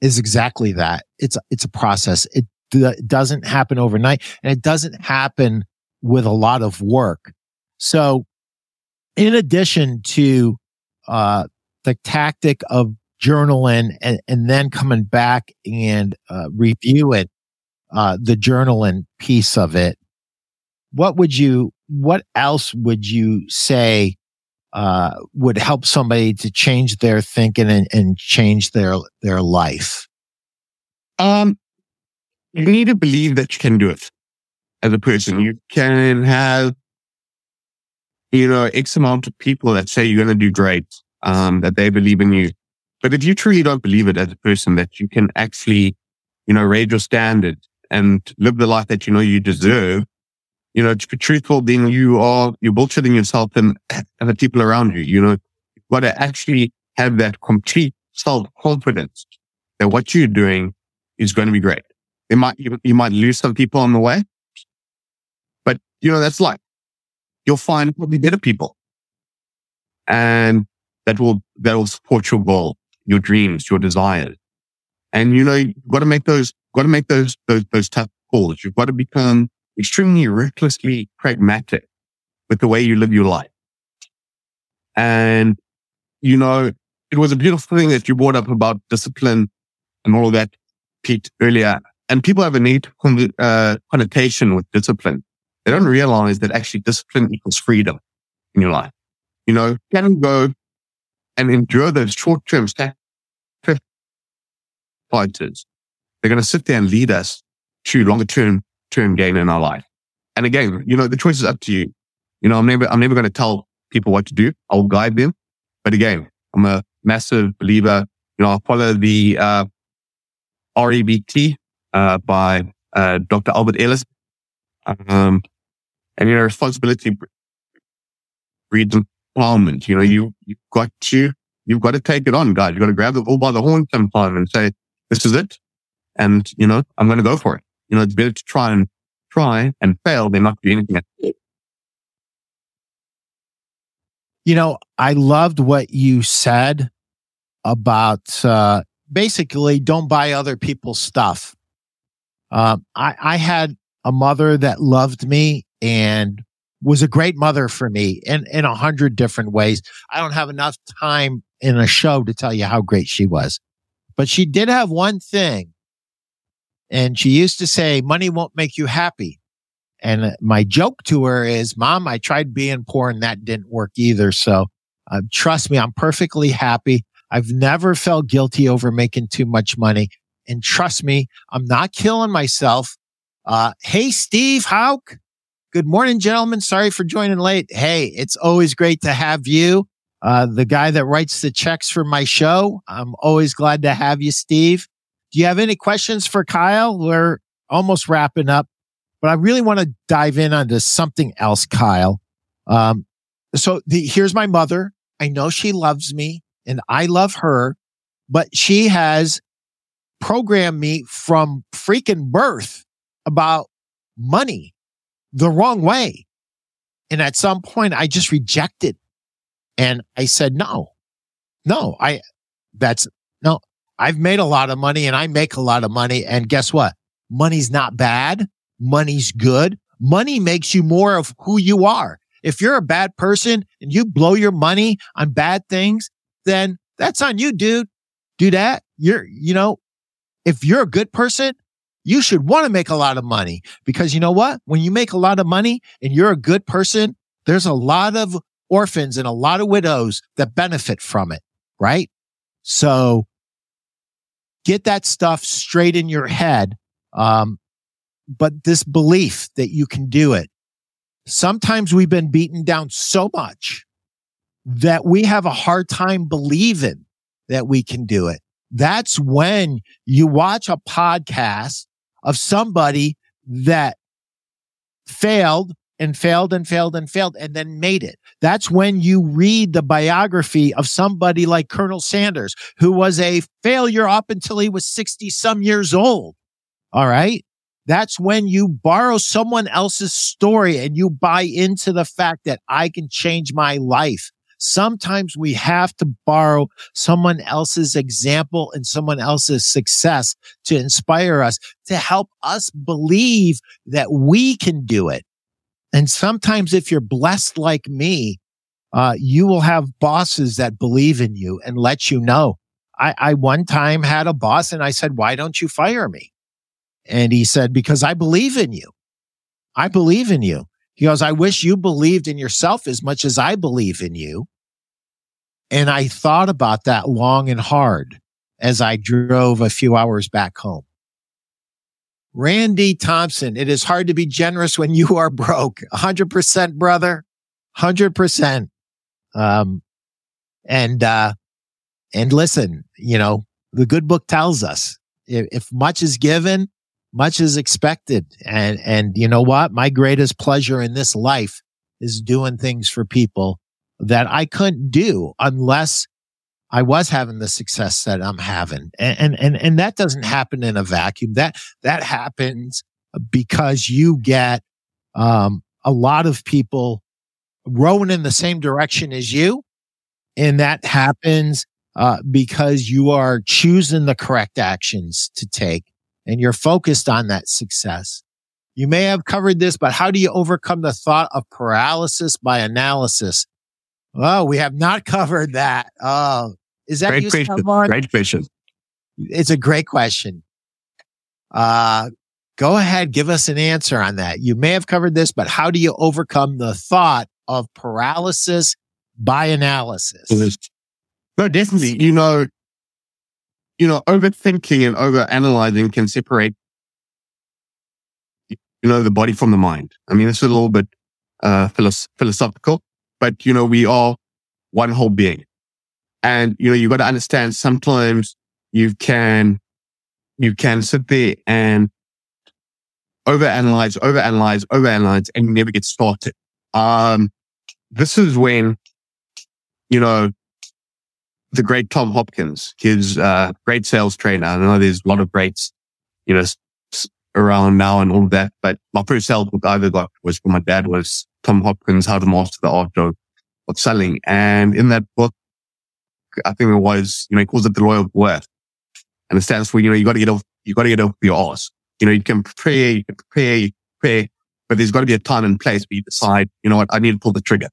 [SPEAKER 1] is exactly that. It's it's a process. It it doesn't happen overnight and it doesn't happen with a lot of work. So in addition to, uh, the tactic of journaling and, and then coming back and, uh, review it, uh, the journaling piece of it, what would you, what else would you say, uh, would help somebody to change their thinking and, and change their, their life?
[SPEAKER 2] Um, you need to believe that you can do it as a person. You can have, you know, X amount of people that say you're going to do great, um, that they believe in you. But if you truly don't believe it as a person, that you can actually, you know, raise your standard and live the life that you know you deserve, you know, to be truthful, then you are, you're bullshitting yourself and, and the people around you. You know, you've got to actually have that complete self confidence that what you're doing is going to be great. It might, you, you might lose some people on the way, but you know, that's life. You'll find probably better people and that will, that will support your goal, your dreams, your desires. And you know, you've got to make those, got to make those, those, those tough calls. You've got to become extremely recklessly pragmatic with the way you live your life. And, you know, it was a beautiful thing that you brought up about discipline and all of that, Pete, earlier and people have a neat uh, connotation with discipline. They don't realize that actually discipline equals freedom in your life. You know, can go and endure those short-term fighters. They're going to sit there and lead us to longer-term term gain in our life. And again, you know, the choice is up to you. You know, I'm never, I'm never going to tell people what to do. I'll guide them. But again, I'm a massive believer. You know, I'll follow the, uh, REBT, uh, by uh, Dr. Albert Ellis. Um, and, you know, responsibility breeds empowerment. You know, you, you've got to, you've got to take it on, guys. You've got to grab the bull by the horn sometime and say, this is it. And, you know, I'm going to go for it. You know, it's better to try and try and fail than not do anything.
[SPEAKER 1] You know, I loved what you said about, uh, basically don't buy other people's stuff. Um, I, I had a mother that loved me and was a great mother for me in, in a hundred different ways. I don't have enough time in a show to tell you how great she was, but she did have one thing. And she used to say, money won't make you happy. And my joke to her is, mom, I tried being poor and that didn't work either. So uh, trust me, I'm perfectly happy. I've never felt guilty over making too much money. And trust me, I'm not killing myself. Uh, hey, Steve Hauk. Good morning, gentlemen. Sorry for joining late. Hey, it's always great to have you. Uh, the guy that writes the checks for my show. I'm always glad to have you, Steve. Do you have any questions for Kyle? We're almost wrapping up, but I really want to dive in onto something else, Kyle. Um, so the, here's my mother. I know she loves me and I love her, but she has programmed me from freaking birth about money the wrong way. And at some point I just rejected and I said, no, no, I, that's no, I've made a lot of money and I make a lot of money. And guess what? Money's not bad. Money's good. Money makes you more of who you are. If you're a bad person and you blow your money on bad things, then that's on you, dude. Do that. You're, you know, if you're a good person, you should want to make a lot of money because you know what? When you make a lot of money and you're a good person there's a lot of orphans and a lot of widows that benefit from it, right? So get that stuff straight in your head. Um, but this belief that you can do it. Sometimes we've been beaten down so much that we have a hard time believing that we can do it. That's when you watch a podcast of somebody that failed and failed and failed and failed and then made it. That's when you read the biography of somebody like Colonel Sanders, who was a failure up until he was 60 some years old. All right. That's when you borrow someone else's story and you buy into the fact that I can change my life. Sometimes we have to borrow someone else's example and someone else's success to inspire us, to help us believe that we can do it. And sometimes if you're blessed like me, uh, you will have bosses that believe in you and let you know. I, I one time had a boss and I said, why don't you fire me? And he said, because I believe in you. I believe in you. He goes, I wish you believed in yourself as much as I believe in you. And I thought about that long and hard as I drove a few hours back home. Randy Thompson, it is hard to be generous when you are broke. 100% brother. 100%. Um, and, uh, and listen, you know, the good book tells us if, if much is given, much is expected. And, and you know what? My greatest pleasure in this life is doing things for people that I couldn't do unless I was having the success that I'm having. And, and, and, and that doesn't happen in a vacuum. That, that happens because you get, um, a lot of people rowing in the same direction as you. And that happens, uh, because you are choosing the correct actions to take and you're focused on that success. You may have covered this, but how do you overcome the thought of paralysis by analysis? Oh, we have not covered that. Oh, is that
[SPEAKER 2] great
[SPEAKER 1] you,
[SPEAKER 2] question?
[SPEAKER 1] someone?
[SPEAKER 2] Great question.
[SPEAKER 1] It's a great question. Uh, go ahead, give us an answer on that. You may have covered this, but how do you overcome the thought of paralysis by analysis?
[SPEAKER 2] No, definitely. You know, you know, overthinking and overanalyzing can separate, you know, the body from the mind. I mean, it's a little bit, uh, philosophical, but, you know, we are one whole being. And, you know, you got to understand sometimes you can, you can sit there and overanalyze, overanalyze, overanalyze, and you never get started. Um, this is when, you know, the great Tom Hopkins, his uh, great sales trainer. I know there's a lot of greats, you know, around now and all that. But my first sales book I ever got was from my dad was Tom Hopkins, How to Master the Art of, of Selling. And in that book, I think it was, you know, he calls it the loyal worth. And it stands for, you know, you got to get off, you got to get off your ass. You know, you can pray, you can you prepare, but there's got to be a time and place where you decide, you know what, I need to pull the trigger.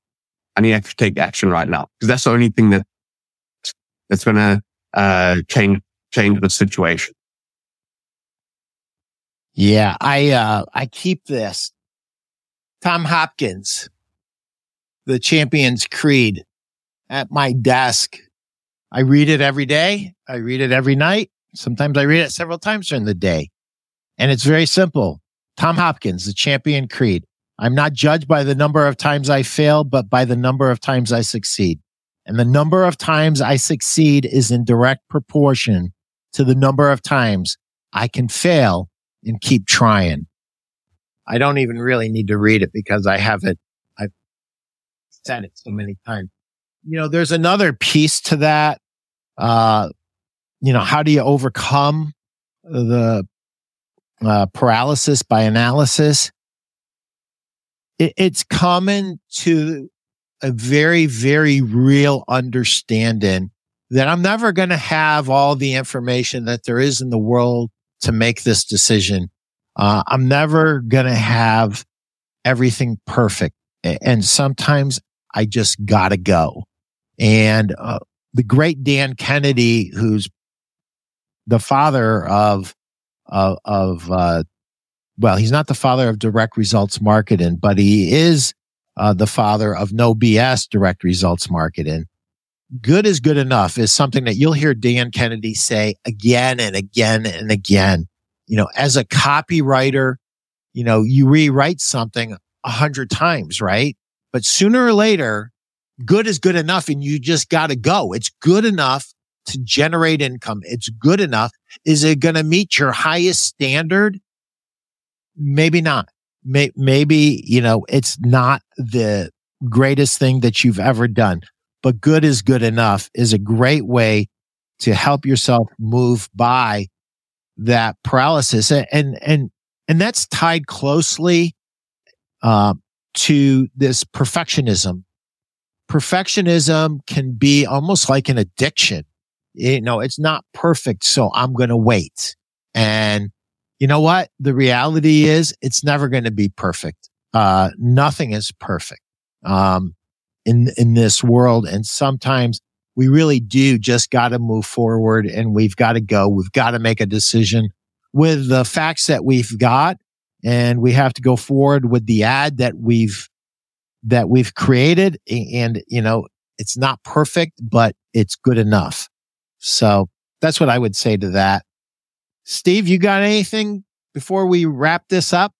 [SPEAKER 2] I need to take action right now because that's the only thing that that's going to uh, change change the situation.
[SPEAKER 1] Yeah, I uh, I keep this. Tom Hopkins, the Champions Creed, at my desk. I read it every day. I read it every night. Sometimes I read it several times during the day. And it's very simple. Tom Hopkins, the Champion Creed. I'm not judged by the number of times I fail, but by the number of times I succeed. And the number of times I succeed is in direct proportion to the number of times I can fail and keep trying. I don't even really need to read it because I have it. I've said it so many times. You know, there's another piece to that. Uh, you know, how do you overcome the uh, paralysis by analysis? It, it's common to a very, very real understanding that I'm never going to have all the information that there is in the world to make this decision. Uh, I'm never going to have everything perfect. And sometimes I just gotta go. And, uh, the great Dan Kennedy, who's the father of, of, of, uh, well, he's not the father of direct results marketing, but he is uh, the father of no BS direct results marketing. Good is good enough is something that you'll hear Dan Kennedy say again and again and again. You know, as a copywriter, you know, you rewrite something a hundred times, right? But sooner or later, good is good enough and you just got to go. It's good enough to generate income. It's good enough. Is it going to meet your highest standard? Maybe not. maybe, you know, it's not the greatest thing that you've ever done, but good is good enough is a great way to help yourself move by that paralysis. And, and, and that's tied closely, uh, to this perfectionism. Perfectionism can be almost like an addiction you know, it's not perfect. So I'm going to wait. And you know what? The reality is it's never going to be perfect. Uh, nothing is perfect, um, in, in this world. And sometimes we really do just got to move forward and we've got to go. We've got to make a decision with the facts that we've got. And we have to go forward with the ad that we've, that we've created. And, you know, it's not perfect, but it's good enough. So that's what I would say to that. Steve, you got anything before we wrap this up?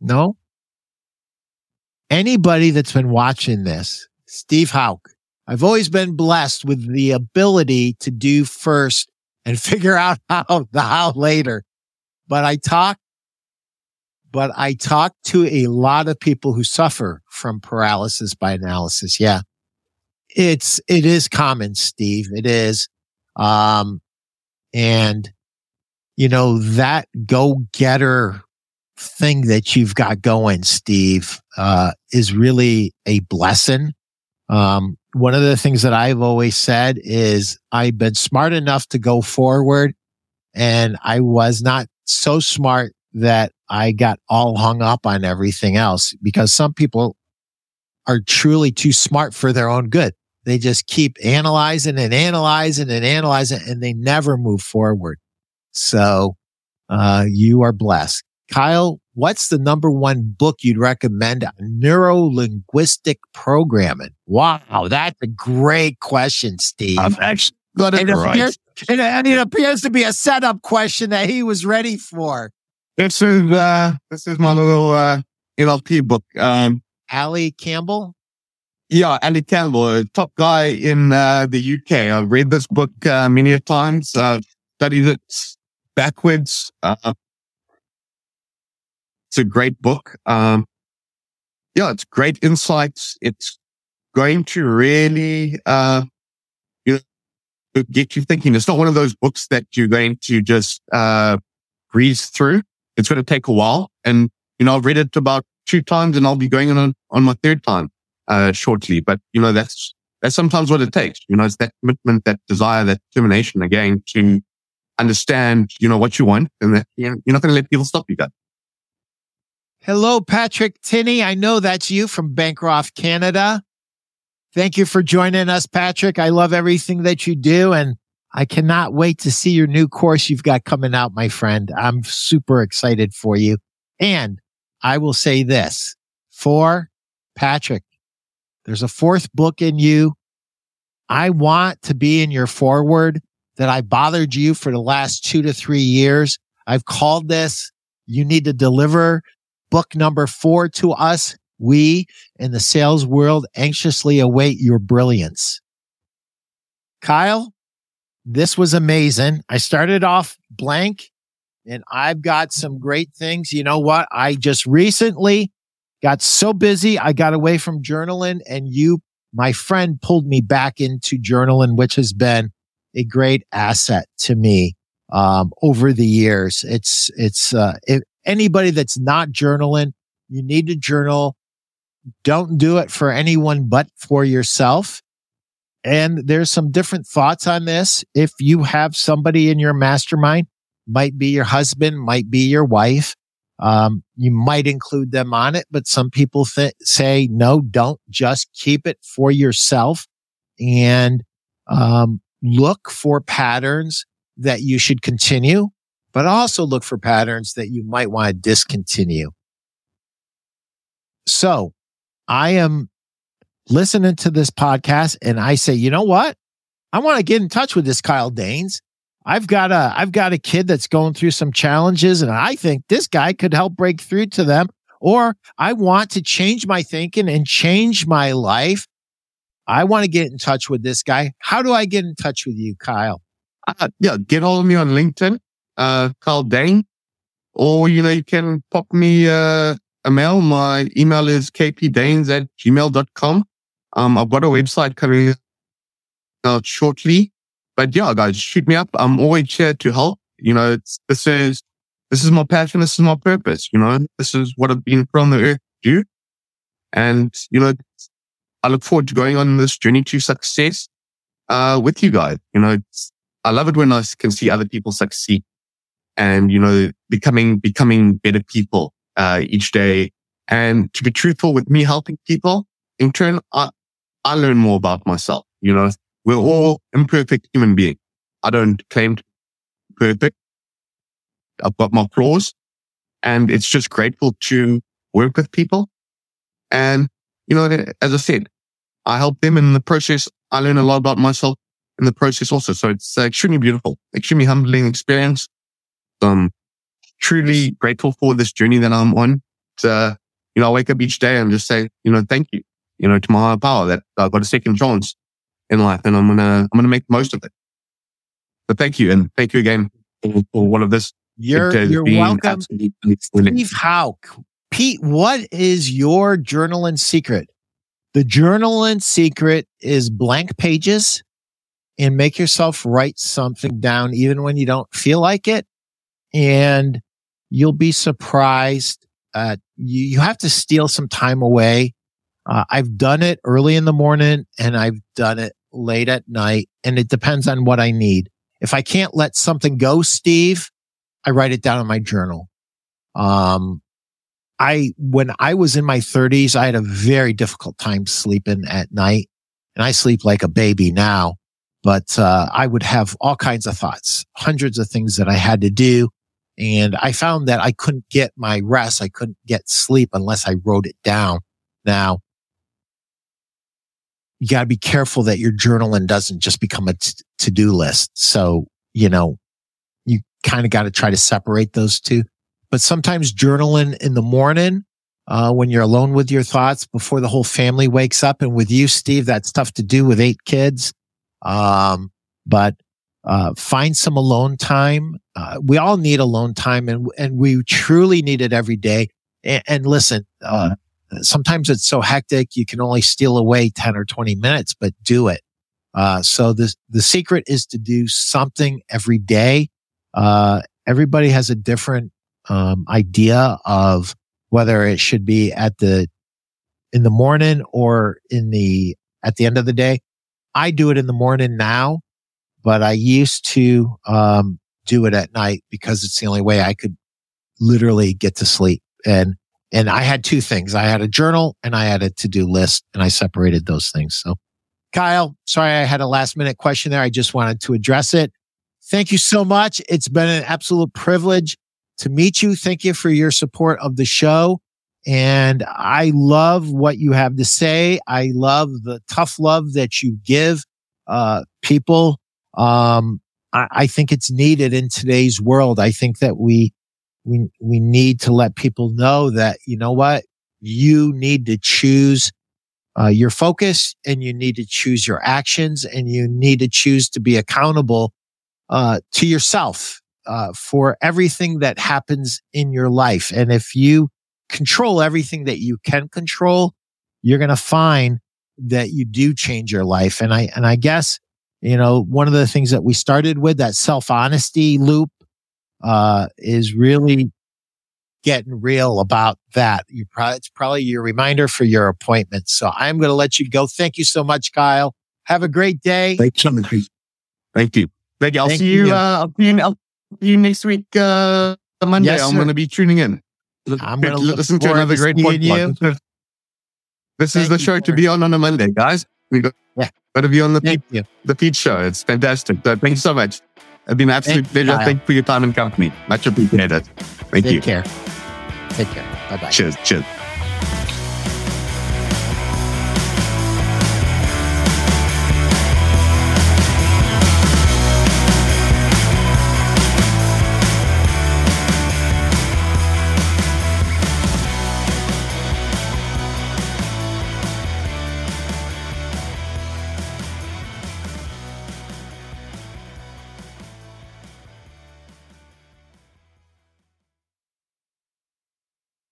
[SPEAKER 1] No? Anybody that's been watching this, Steve Hauk, I've always been blessed with the ability to do first and figure out how the how later. But I talk, but I talk to a lot of people who suffer from paralysis by analysis. Yeah it's it is common, Steve. It is, um, and you know that go getter thing that you've got going, Steve, uh, is really a blessing. Um, one of the things that I've always said is I've been smart enough to go forward and I was not so smart that I got all hung up on everything else because some people are truly too smart for their own good. They just keep analyzing and analyzing and analyzing and they never move forward. So, uh, you are blessed. Kyle, what's the number one book you'd recommend on neuro-linguistic programming? Wow, that's a great question, Steve.
[SPEAKER 2] I've actually got it, right.
[SPEAKER 1] Appears, and, and, it appears to be a setup question that he was ready for.
[SPEAKER 2] This is uh, this is my little uh, NLP book. Um,
[SPEAKER 1] Ali Campbell.
[SPEAKER 2] Yeah, Ali Campbell, top guy in uh, the UK. I've read this book uh, many times. I've studied it backwards. Uh, it's a great book. Um, yeah, it's great insights. It's going to really uh, you know, get you thinking. It's not one of those books that you're going to just uh, breeze through. It's going to take a while. And, you know, I've read it about two times and I'll be going on on my third time uh, shortly. But, you know, that's, that's sometimes what it takes. You know, it's that commitment, that desire, that determination again to understand, you know, what you want and that you know, you're not going to let people stop you guys.
[SPEAKER 1] Hello, Patrick Tinney. I know that's you from Bancroft, Canada. Thank you for joining us, Patrick. I love everything that you do and I cannot wait to see your new course you've got coming out, my friend. I'm super excited for you. And I will say this for Patrick, there's a fourth book in you. I want to be in your forward that I bothered you for the last two to three years. I've called this, you need to deliver book number four to us. We in the sales world anxiously await your brilliance. Kyle, this was amazing. I started off blank and I've got some great things. You know what? I just recently got so busy. I got away from journaling and you, my friend, pulled me back into journaling, which has been a great asset to me, um, over the years. It's, it's, uh, if anybody that's not journaling, you need to journal. Don't do it for anyone but for yourself. And there's some different thoughts on this. If you have somebody in your mastermind, might be your husband, might be your wife, um, you might include them on it, but some people th- say, no, don't just keep it for yourself and, um, look for patterns that you should continue, but also look for patterns that you might want to discontinue. So I am listening to this podcast and I say, you know what? I want to get in touch with this Kyle Daines. I've got a I've got a kid that's going through some challenges and I think this guy could help break through to them or I want to change my thinking and change my life. I want to get in touch with this guy. How do I get in touch with you, Kyle?
[SPEAKER 2] Uh, yeah, get hold of me on LinkedIn, uh, Kyle Dane, or, you know, you can pop me, uh, a mail. My email is kpdanes at gmail.com. Um, I've got a website coming out shortly, but yeah, guys, shoot me up. I'm always here to help. You know, this is, this is my passion. This is my purpose. You know, this is what I've been on the earth to do. And, you know, I look forward to going on this journey to success, uh, with you guys. You know, I love it when I can see other people succeed and, you know, becoming, becoming better people, uh, each day. And to be truthful with me helping people, in turn, I, I learn more about myself. You know, we're all imperfect human beings. I don't claim to be perfect. I've got my flaws and it's just grateful to work with people. And, you know, as I said, I help them in the process. I learn a lot about myself in the process also. So it's extremely beautiful, extremely humbling experience. Um, truly grateful for this journey that I'm on. To, you know, I wake up each day and just say, you know, thank you, you know, to my higher power that I got a second chance in life and I'm going to, I'm going to make most of it. But thank you. And thank you again for, for all of this.
[SPEAKER 1] You're, you're welcome. Steve Hauk. Pete, what is your journaling secret? The journaling secret is blank pages and make yourself write something down, even when you don't feel like it. And you'll be surprised. Uh, you, you have to steal some time away. Uh, I've done it early in the morning and I've done it late at night and it depends on what I need. If I can't let something go, Steve, I write it down in my journal. Um, I, when I was in my thirties, I had a very difficult time sleeping at night and I sleep like a baby now but uh, I would have all kinds of thoughts, hundreds of things that I had to do. And I found that I couldn't get my rest. I couldn't get sleep unless I wrote it down. Now, you got to be careful that your journaling doesn't just become a t- to-do list. So, you know, you kind of got to try to separate those two. But sometimes journaling in the morning, uh, when you're alone with your thoughts before the whole family wakes up. And with you, Steve, that's tough to do with eight kids. Um, but uh, find some alone time. Uh, we all need alone time, and and we truly need it every day. And, and listen, uh, sometimes it's so hectic you can only steal away ten or twenty minutes, but do it. Uh, so the the secret is to do something every day. Uh, everybody has a different um, idea of whether it should be at the in the morning or in the at the end of the day. I do it in the morning now, but I used to um, do it at night because it's the only way I could literally get to sleep. And and I had two things. I had a journal and I had a to-do list and I separated those things. So Kyle, sorry I had a last minute question there. I just wanted to address it. Thank you so much. It's been an absolute privilege to meet you. Thank you for your support of the show. And I love what you have to say. I love the tough love that you give, uh, people. Um, I, I think it's needed in today's world. I think that we, we, we need to let people know that, you know what? You need to choose, uh, your focus and you need to choose your actions and you need to choose to be accountable, uh, to yourself, uh, for everything that happens in your life. And if you, control everything that you can control, you're going to find that you do change your life. And I, and I guess, you know, one of the things that we started with that self honesty loop, uh, is really getting real about that. You probably, it's probably your reminder for your appointment. So I'm going to let you go. Thank you so much, Kyle. Have a great day.
[SPEAKER 2] Thank you. Thank you. Thank you. I'll Thank see you, you. Uh, I'll see you, I'll see you next week, uh, Monday. Yes, I'm going to be tuning in.
[SPEAKER 1] I'm going to listen to another great podcast.
[SPEAKER 2] This is the show to be on on a Monday, guys. We got, yeah. got to be on the Thank the Pete show. It's fantastic. So thank you so much. It's been an absolute Thank pleasure. Thank you for your time and company. Much appreciated. Thank
[SPEAKER 1] Take
[SPEAKER 2] you.
[SPEAKER 1] Take care. Take care. Bye bye.
[SPEAKER 2] Cheers. Cheers.